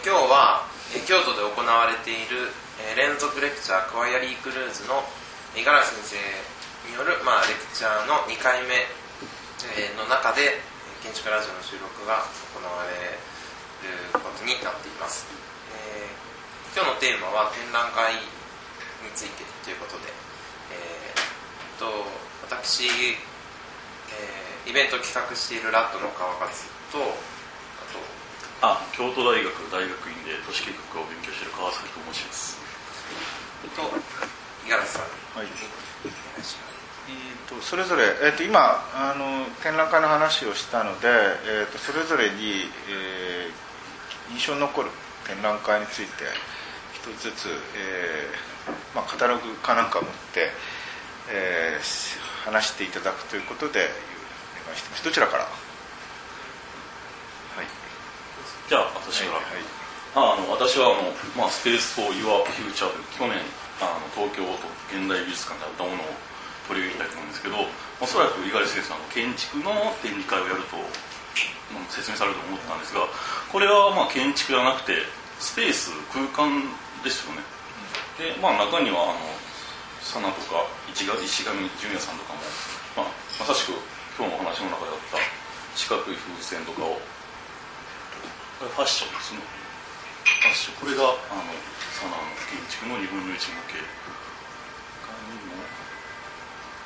今日は、え京都で行われている、え連続レクチャークワイアリークルーズの五十嵐先生による、まあ、レクチャーの2回目、えの中で建築ラジオの収録が行われることになっています、えー今日のテーマは展覧会についてということで、えーと私、えーイベントを企画しているラットの川勝とあ京都大学大学院で都市計画を勉強している川崎と申します。と五十嵐さん。はい。にお願いしますえーとそれぞれ、えー、と今あの展覧会の話をしたので、えー、とそれぞれに、えー印象に残る展覧会について一つずつ、えーまあ、カタログかなんか持って、えー話していただくということでお願いしてます。どちらからはいじゃあ私から、はい。ああの私はあの、まあ、スペース・フォー・ユア・フューチャーという去年あの東京都現代美術館であったものを取り上げたいと思うんですけどおそらく五十嵐先生の建築の展示会をやると、まあ説明されると思ったんですがこれはまあ建築じゃなくてスペース空間ですよね。で、まあ、中にはあのサナとか石上石上純也さんとかも、まあ、まさしく今日のお話の中であった四角い風船とかをこれファッションですね。ファッション。これがあのサナの建築の2分の1模型。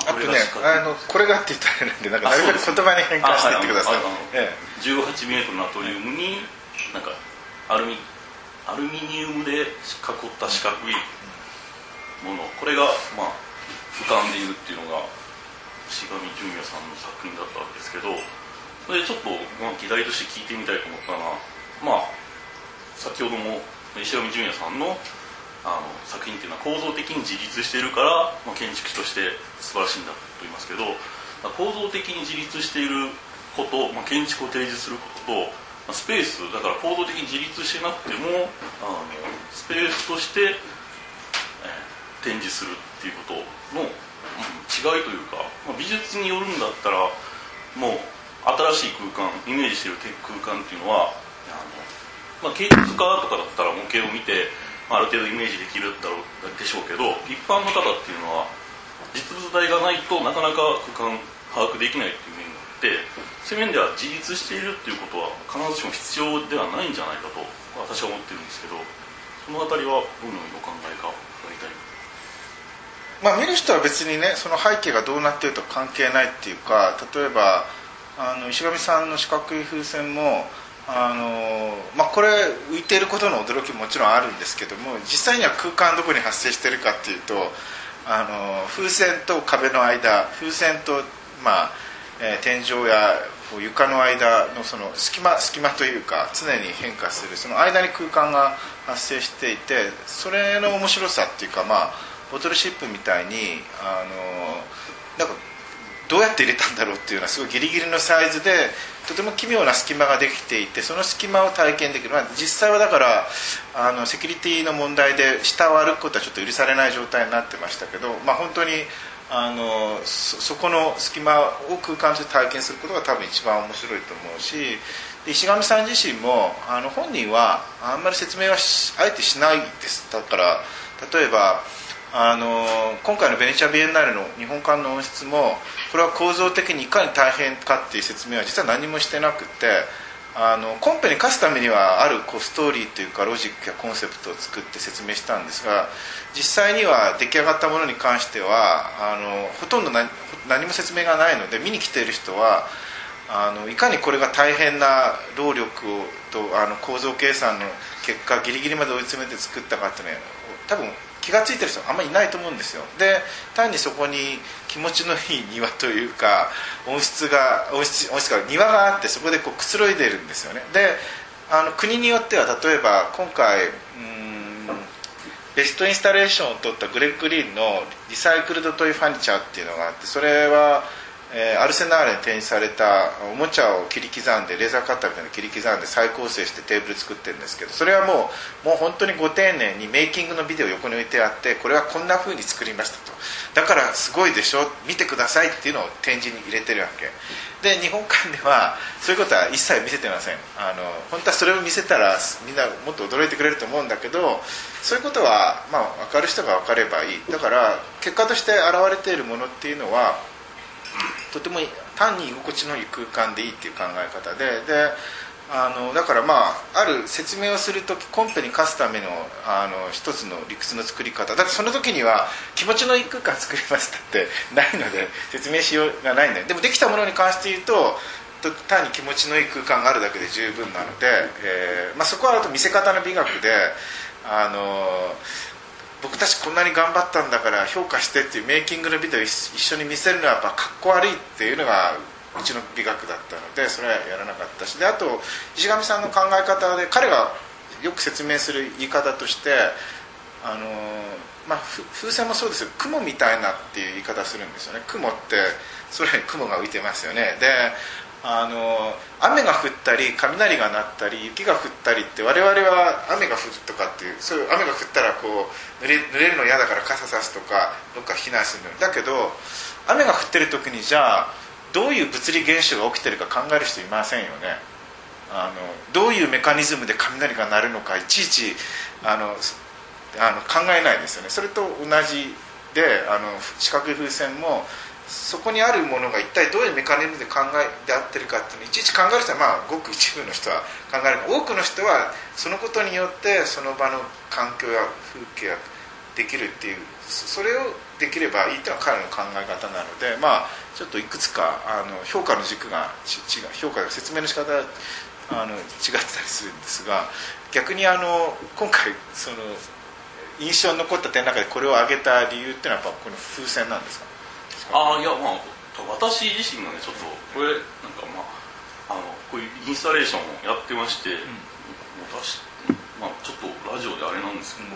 ああとねあのこれがって言ったらなんでなんかあなるべく言葉に変換していってください。あはいあのえ18メートルのアトリウムになんかアルミアルミニウムで囲った四角いもの。これがまあ浮かんでいるっていうのが石上純也さんの作品だったわけですけど。それでちょっと、まあ、議題として聞いてみたいと思ったのはまあ先ほども石上純也さんのあの作品っていうのは構造的に自立しているから、まあ、建築として素晴らしいんだと言いますけど構造的に自立していること、まあ、建築を提示することとまあスペースだから構造的に自立してなくてもあのスペースとして、えー展示するっていうことの、うん違いというか、まあ、美術によるんだったらもう新しい空間イメージしてる空間っていうのは、まあ、建築家とかだったら模型を見て、まあ、ある程度イメージできるだろうでしょうけど一般の方っていうのは実物大がないとなかなか空間把握できないっていう面があってそういう面では自立しているっていうことは必ずしも必要ではないんじゃないかと私は思ってるんですけどそのあたりはどのようにお考えか伺いたいまあ、見る人は別にねその背景がどうなってると関係ないっていうか例えばあの石上さんの四角い風船もあの、まあ、これ浮いていることの驚きももちろんあるんですけども実際には空間どこに発生してるかっていうとあの風船と壁の間風船と、まあえー天井やこう床の間のその隙間隙間というか常に変化するその間に空間が発生していてそれの面白さっていうかまあボトルシップみたいにあのなんかどうやって入れたんだろうっていうのはすごいギリギリのサイズでとても奇妙な隙間ができていてその隙間を体験できる、まあ、実際はだからあのセキュリティの問題で下を歩くことはちょっと許されない状態になってましたけど、まあ、本当にあのそこの隙間を空間として体験することが多分一番面白いと思うし石上さん自身もあの本人はあんまり説明はあえてしないです。だから例えばあの今回のベネチア・ビエンナーレの日本館の音質もこれは構造的にいかに大変かっていう説明は実は何もしてなくてあのコンペに勝つためにはあるこうストーリーというかロジックやコンセプトを作って説明したんですが実際には出来上がったものに関してはあのほとんど何何も説明がないので見に来ている人はあのいかにこれが大変な労力をとあの構造計算の結果ギリギリまで追い詰めて作ったかっていうのは多分気が付いてる人あんまりいないと思うんですよ。で単にそこに気持ちのいい庭というか音質が温室温室から庭があってそこでこうくつろいでるんですよね。であの国によっては例えば今回ベストインスタレーションを取ったグレッグ・リーンのリサイクルド・トイ・ファニチャーっていうのがあってそれはえーアルセナーレに展示されたおもちゃを切り刻んでレーザーカッターみたいなの切り刻んで再構成してテーブル作ってるんですけどそれはもうもう本当にご丁寧にメイキングのビデオを横に置いてあってこれはこんな風に作りましたと。だからすごいでしょ？見てくださいっていうのを展示に入れてるわけ。で日本館ではそういうことは一切見せてません。あの本当はそれを見せたらみんなもっと驚いてくれると思うんだけどそういうことは、まあ、分かる人が分かればいい。だから結果として現れているものっていうのはとても単に居心地のいい空間でいいっていう考え方でであのだからまあある説明をする時コンペに課すためのあの一つの理屈の作り方。だってその時には気持ちのいい空間作りましたって ないので説明しようがないんだでもできたものに関して言うとと単に気持ちのいい空間があるだけで十分なので、えーまあ、そこはあと見せ方の美学であの僕たちこんなに頑張ったんだから評価してっていうメイキングのビデオ一緒に見せるのはやっぱかっこ悪いっていうのがうちの美学だったのでそれはやらなかったしであと石上さんの考え方で彼がよく説明する言い方としてあのまあ、風船もそうですよ雲みたいなっていう言い方するんですよね。雲って空に雲が浮いてますよね。であの雨が降ったり雷が鳴ったり雪が降ったりって我々は雨が降るとかっていうそういう雨が降ったらこう濡れ濡れるの嫌だから傘さすとかどっか避難するのだけど雨が降ってる時にじゃあどういう物理現象が起きてるか考える人いませんよね。あのどういうメカニズムで雷が鳴るのかいちいちあのあの考えないですよね。それと同じであの四角い風船もそこにあるものが一体どういうメカニズムで考えて合ってるかっていうのをいちいち考える人はまあごく一部の人は考える多くの人はそのことによってその場の環境や風景ができるっていうそれをできればいいっていうのは彼の考え方なのでまあちょっといくつかあの評価の軸が違う評価が説明の仕方あの違ってたりするんですが逆にあの今回その印象に残った点の中でこれを挙げた理由っていうのはやっぱこの風船なんですか？ああいやまあ私自身がねちょっとこれなんかまああのこういうインスタレーションをやってまして、私まあちょっとラジオであれなんですけど、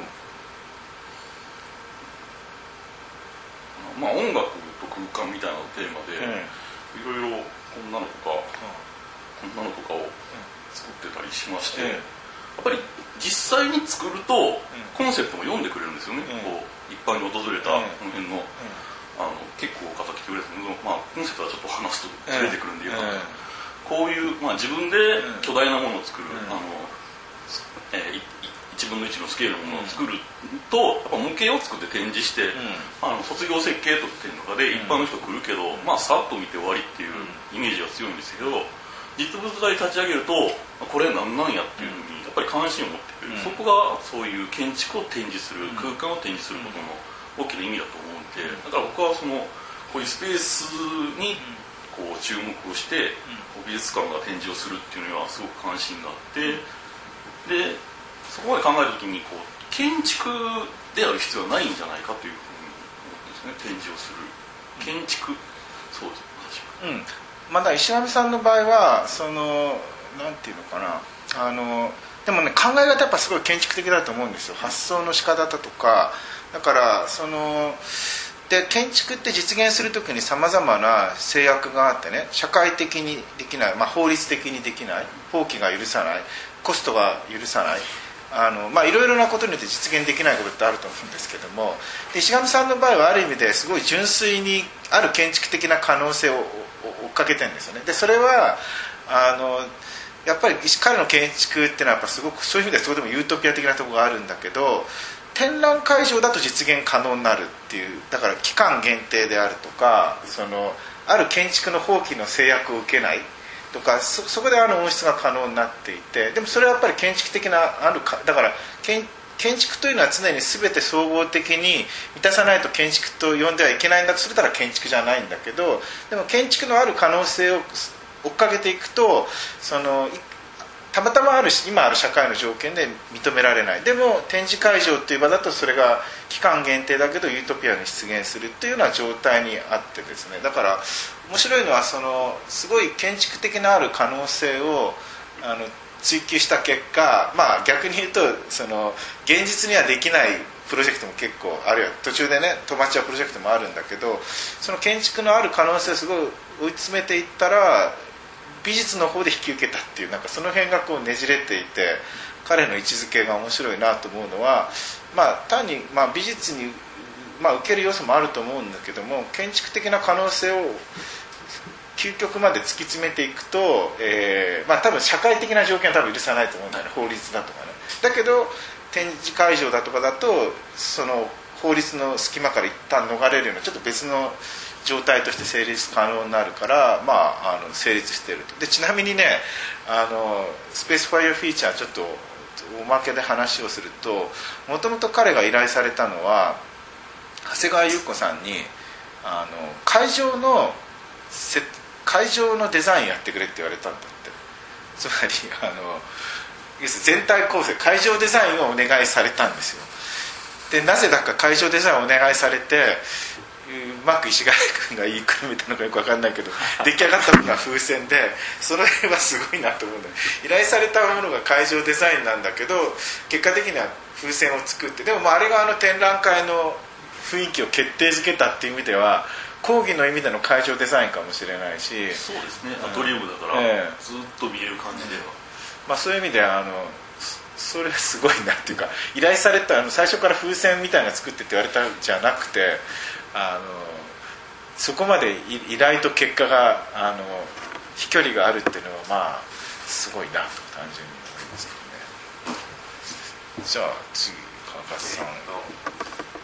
まあ音楽と空間みたいなテーマで、いろいろこんなのとか、こんなのとかを作ってたりしまして、ええやっぱり実際に作るとコンセプトも読んでくれるんですよね、うん。こう一般に訪れたうん。この辺の,、あの結構方来てくれてるんですけど、まあ、コンセプトはちょっと話すとずれてくるんで言うと、ええ。こういう、まあ、自分でうん巨大なものを作る、うん。あのえーいい1分の1のスケールのものを作ると、やっぱ模型を作って展示して、あの卒業設計とっていうのかで一般の人来るけど、まあさっと見て終わりっていうイメージが強いんですけど実物大立ち上げるとあこれなんなんやっていうふうにやっぱり関心を持ってくれる、うん。そこがそういう建築を展示する、空間を展示することの大きな意味だと思うんでだから僕はそのこういうスペースにこう注目をして、美術館が展示をするっていうのにはすごく関心があって、でそこまで考えた時にこう建築である必要はないんじゃないかというふうに思ってですね展示をする。建築。そうです。確かうん、まだ石上さんの場合はそのなんていうのかな。あのでもね考え方やっぱすごい建築的だと思うんですよ。発想の仕方だとか。だからそので建築って実現する時にさまざまな制約があってね社会的にできない、まあ、法律的にできない法規が許さないコストが許さないあのまあいろいろなことによって実現できないことってあると思うんですけどもで石上さんの場合はある意味ですごい純粋にある建築的な可能性を追っかけてるんですよね。でそれはあのやっぱり彼の建築っていうのはやっぱすごくそういう意味ではそこでもユートピア的なところがあるんだけど展覧会場だと実現可能になるっていうだから期間限定であるとかそのある建築の法規の制約を受けないとかそこであの音質が可能になっていてでもそれはやっぱり建築的なあるかだから建築というのは常に全て総合的に満たさないと建築と呼んではいけないんだとするたら建築じゃないんだけどでも建築のある可能性を追っかけていくとそのいたまたまある今ある社会の条件で認められない。でも展示会場っていう場だとそれが期間限定だけどユートピアに出現するっていうような状態にあってですね。だから面白いのはそのすごい建築的なある可能性をあの追求した結果まあ逆に言うとその現実にはできないプロジェクトも結構あるいは途中でね止まっちゃうプロジェクトもあるんだけどその建築のある可能性をすごい追い詰めていったら美術の方で引き受けたっていうなんかその辺がこうねじれていて彼の位置づけが面白いなと思うのは、まあ、単にまあ美術にまあ受ける要素もあると思うんだけども建築的な可能性を究極まで突き詰めていくと、えーまあ、多分社会的な条件は多分許さないと思うんだよね。法律だとかね。だけど展示会場だとかだとその法律の隙間から一旦逃れるようなちょっと別の状態として成立可能になるから、まあ、あの成立してると。でちなみにねあのスペースファイアフィーチャーちょっとおまけで話をするともともと彼が依頼されたのは長谷川優子さんにあの会場の会場のデザインやってくれって言われたんだって。つまりあの全体構成会場デザインをお願いされたんですよ。でなぜだか会場デザインをお願いされてうまく石垣君が言いくるめたのかよく分かんないけど出来上がったものが風船でその辺はすごいなと思うんだ依頼されたものが会場デザインなんだけど結果的には風船を作ってでもまああれがあの展覧会の雰囲気を決定づけたっていう意味では講義の意味での会場デザインかもしれないし。そうですね。アトリウムだから、えー、ずっと見える感じでは、まあ、そういう意味であのそれすごいなっていうか依頼されたあの最初から風船みたいなの作ってって言われたんじゃなくてあのそこまで依頼と結果があの飛距離があるっていうのはまあすごいなと単純に思いますけどね。じゃあ次川勝さん、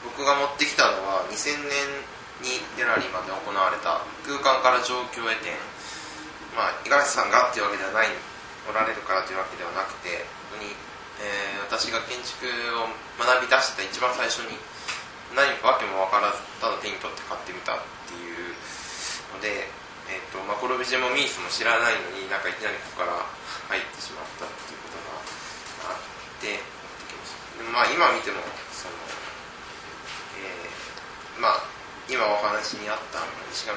僕が持ってきたのは2000年にギャラリーまで行われた空間から状況へ展まあ五十嵐さんがっていうわけではないおられるからというわけではなくて本当に、えー、私が建築を学び出してた一番最初に何か訳も分からずただ手に取って買ってみたっていうので、えーとまあ、コルビジェもミースも知らないのになんかいきなりここから入ってしまったっていうことがあってまあ今見てもその、えー、まあ今お話にあった石上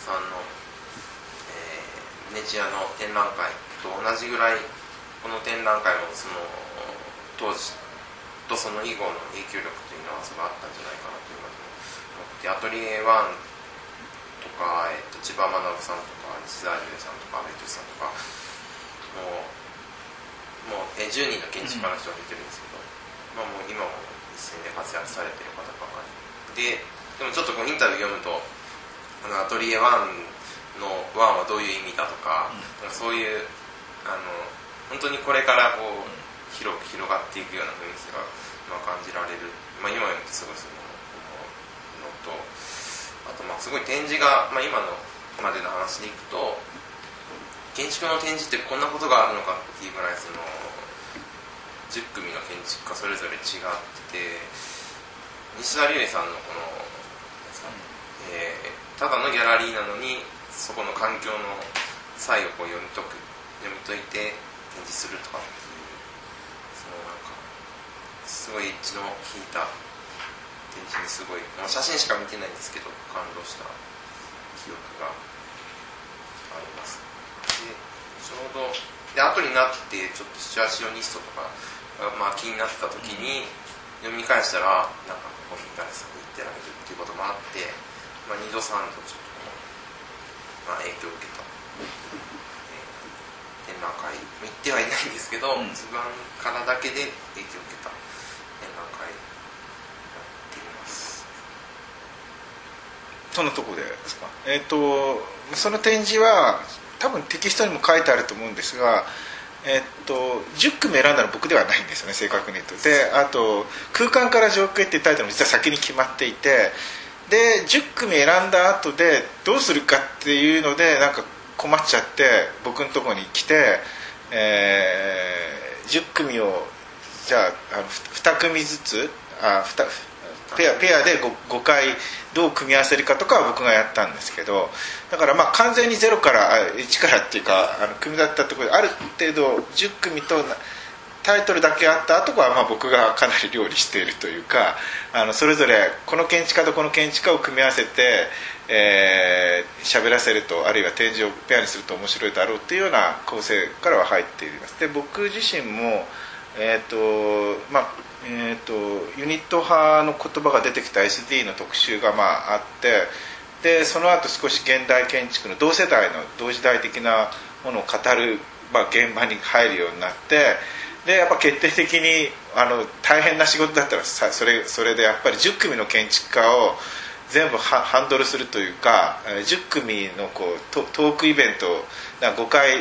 さんの、えー、ネチアの展覧会と同じぐらいこの展覧会もその当時とその以後の影響力というのはすごいあったんじゃないかなというふうに思ってアトリエ1とか、えーと、千葉学さんとか石澤龍さんとか阿部さんとかもうもう、えー、10人の建築家の人が出てるんですけど、まあ、もう今も一線で活躍されてる方ばかり。ででもちょっとこうインタビュー読むとあのアトリエ1の1はどういう意味だとか、うん、そういうあの本当にこれからこう広く広がっていくような雰囲気が、まあ、感じられる、まあ、今よりすごいそののとあとまあすごい展示が、まあ、今のまでの話でいくと建築の展示ってこんなことがあるのかっていうぐらいその10組の建築家それぞれ違ってて西田理恵さんのこのえー、ただのギャラリーなのにそこの環境の際をこう読み解く読み解いて展示するとかっていうそのなんかすごいエッジいた展示にすごい、まあ、写真しか見てないんですけど感動した記憶があります。でちょうどで後になってちょっとシチュアシオニストとかが、まあ、気になってた時に読み返したらなんかここに行ったらすごい行ってられるっていうこともあってまあ、2度3度ちょっと、まあ、影響を受けた、えー、展覧会行ってはいないんですけど、うん、自分からだけで影響を受けた展覧会やっていますそのとこですか？えっ、ー、とその展示は多分テキストにも書いてあると思うんですがえっと、10組選んだの僕ではないんですよね正確に言うと。であと「空間から上空」っていうタイトルも実は先に決まっていてで10組選んだ後でどうするかっていうのでなんか困っちゃって僕のところに来て、えー、10組をじゃああの2組ずつあペアペアで 5, 5回どう組み合わせるかとかは僕がやったんですけどだからまあ完全にゼロから1からっていうかあの組み立てたところである程度10組とタイトルだけあった後はまあ僕がかなり料理しているというかあのそれぞれこの建築家とこの建築家を組み合わせて喋、えー、らせるとあるいは展示をペアにすると面白いだろうっていうような構成からは入っています。で僕自身も、えっ、とまあえーと、ユニット派の言葉が出てきた SD の特集がまああってでその後少し現代建築の同世代の同時代的なものを語る、まあ、現場に入るようになってでやっぱ決定的にあの大変な仕事だったらそれそれでやっぱり10組の建築家を全部ハンドルするというか10組のこうトトークイベント5回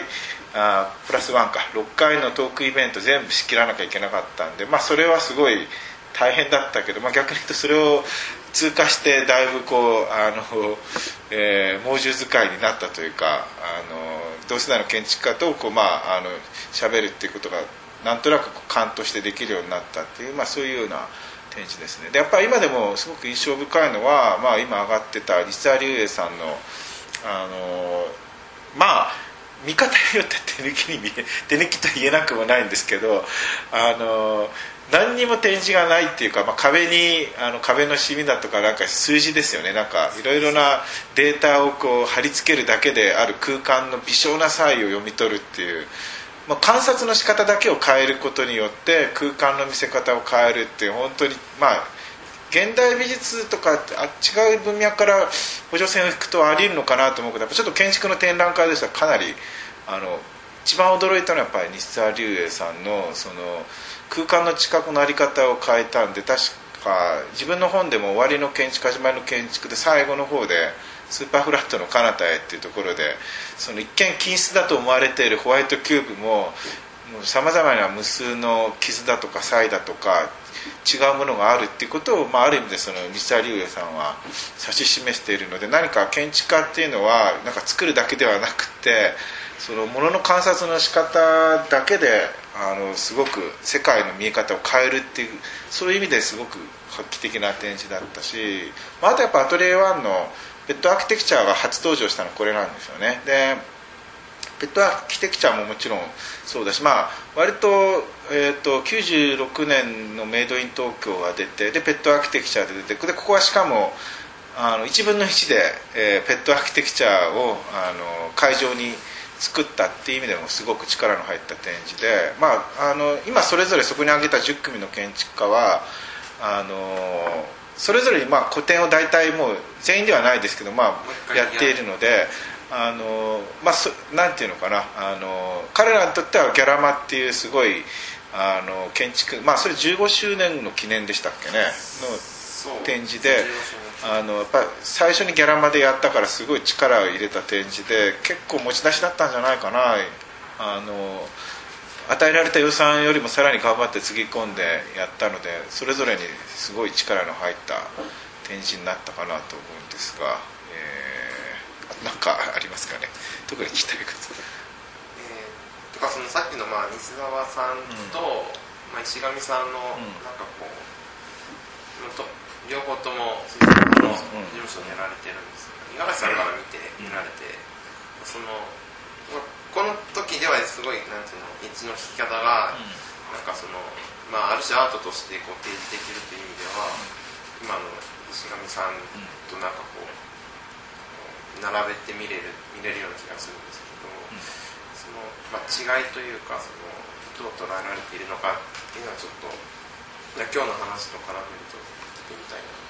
あプラスワンか6回のトークイベント全部仕切らなきゃいけなかったんで、まあ、それはすごい大変だったけど、まあ、逆に言うとそれを通過してだいぶこうあの、えー、猛獣使いになったというかあの同世代の建築家とこう、まあ、あの喋るっていうことがなんとなく勘としてできるようになったっていう、まあ、そういうような展示ですね。でやっぱり今でもすごく印象深いのは、まあ、今上がってた西沢隆英さんのあのまあ見方によって手抜きに見え 手抜きと言えなくもないんですけどあの何にも展示がないっていうか、まあ、壁にあの壁のシミだとかなんか数字ですよね。なんかいろいろなデータをこう貼り付けるだけである空間の微小な差異を読み取るっていう、まあ、観察の仕方だけを変えることによって空間の見せ方を変えるって本当にまあ現代美術とかあ違う文脈から補助線を引くとあり得るのかなと思うけどやっぱちょっと建築の展覧会でしたらかなりあの一番驚いたのはやっぱり西沢隆英さんのその空間の近くの在り方を変えたんで確か自分の本でも終わりの建築始まりの建築で最後の方でスーパーフラットの彼方へっていうところでその一見均質だと思われているホワイトキューブもさまざまな無数の傷だとか差異だとか違うものがあるっていうことを、まあ、ある意味でその西沢隆也さんは指し示しているので何か建築家っていうのはなんか作るだけではなくてそのものの観察の仕方だけであのすごく世界の見え方を変えるっていうそういう意味ですごく画期的な展示だったし、まあ、あとやっぱアトリエ1のペットアーキテクチャが初登場したのはこれなんですよね。でペットアーキテクチャももちろんそうだし、まあ、割と,、えーと、96年のメイドイン東京が出てでペットアーキテクチャで出てでここはしかもあの1分の1で、えー、ペットアーキテクチャをあの会場に作ったっていう意味でもすごく力の入った展示で、まあ、あの今それぞれそこに挙げた10組の建築家はあのそれぞれまあ個展を大体もう全員ではないですけど、まあ、やっているので。あのまあ、なんていうのかなあの彼らにとってはギャラマっていうすごいあの建築まあそれ15周年の記念でしたっけねの展示であのやっぱ最初にギャラマでやったからすごい力を入れた展示で結構持ち出しだったんじゃないかなあの与えられた予算よりもさらに頑張ってつぎ込んでやったのでそれぞれにすごい力の入った展示になったかなと思うんですが、えー、なんかありますかね？特に聞きたいこと。えー、とかそのさっきのまあ西澤さんと、うん、まあ、石上さんのなんかこう、うん、と両方とも事務所でやられてるんですけど五十嵐さんから見て見られて、そのこの時ではすごいなんていうのエッジの引き方が、なんかその、まあ、ある種アートとしてこう提示できるという意味では、今の石上さんとなんかこう並べて見れる見れるような気がするんですけど、その、まあ、違いというかそのどう捉えられているのかっていうのはちょっと今日の話と絡めるとってみたいなと、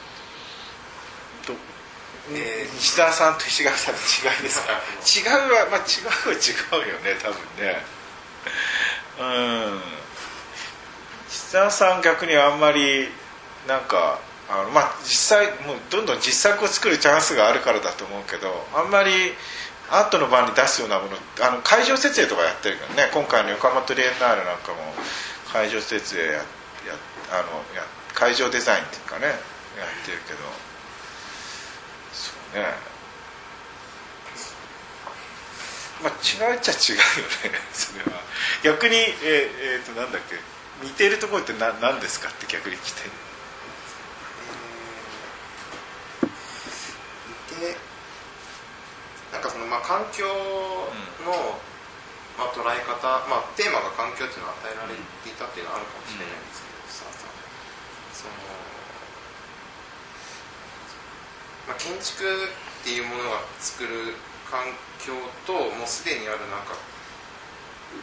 えー、西田さんと石垣さんの違いですか？違うはまあ違うは違うよね多分ね。うん。石田さん逆にあんまりなんかあのまあ実際もうどんどん実作を作るチャンスがあるからだと思うけどあんまりアートの場に出すようなものあの会場設営とかやってるけどね。今回の横浜トリエンナーレなんかも会場設営ややあのや会場デザインっていうかねやってるけどね。まあ違うっちゃ違うよね それは。逆にえー、えー、となんだっけ似てるところって何何ですかって逆に来て、えー、似てなんかそのまあ環境の、まあ、捉え方、まあ、テーマが環境っていうのを与えられていたっていうのはあるかもしれないんですけど、まあ、建築っていうものが作る環境ともうすでにあるなんか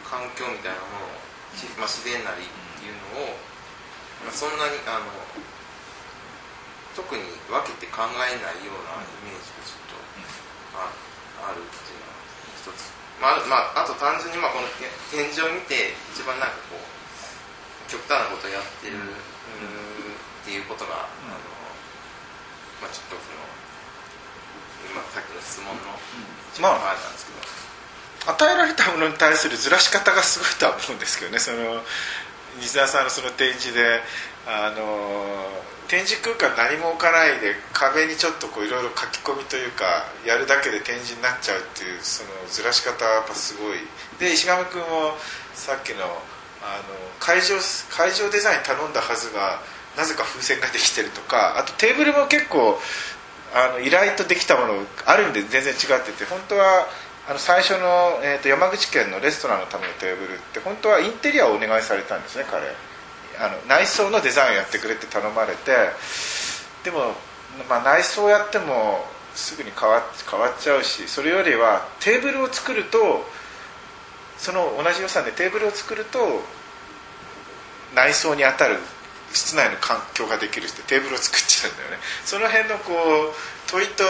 環境みたいなものをしまあ、自然なりっていうのを、まあ、そんなにあの特に分けて考えないようなイメージがちょっとああるっていうのは一つ、まあ、あまあ、あと単純にまあこのて展示を見て一番なんかこう極端なことをやってる、っていうことが、あのまあ、ちょっとその今さっきの質問の一番前なんですけど、与えられたものに対するずらし方がすごいとは思うんですけどね。その西田さんのその展示であの展示空間何も置かないで壁にちょっとこういろいろ書き込みというかやるだけで展示になっちゃうっていうそのずらし方はやっぱすごい。で石上君もさっきのあの会場会場デザイン頼んだはずがなぜか風船ができてるとかあとテーブルも結構あの依頼とできたものある意味で全然違ってて本当はあの最初の、えー、と山口県のレストランのためのテーブルって本当はインテリアをお願いされたんですね彼。あの内装のデザインをやってくれって頼まれてでも、まあ、内装やってもすぐに変わ変わっちゃうしそれよりはテーブルを作るとその同じ予算でテーブルを作ると内装に当たる室内の環境ができるってテーブルを作っちゃうんだよね。その辺のこう問いと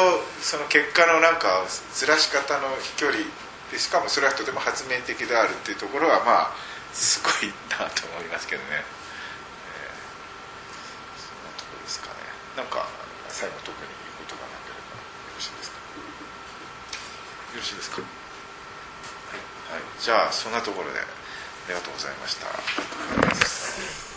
その結果のなんかずらし方の飛距離でしかもそれはとても発明的であるっていうところはまあすごいなと思いますけどね、えー、そんなところですかね。なんか最後特に言うことがなければよろしいですか？よろしいですか？はい、はい、じゃあそんなところでありがとうございました。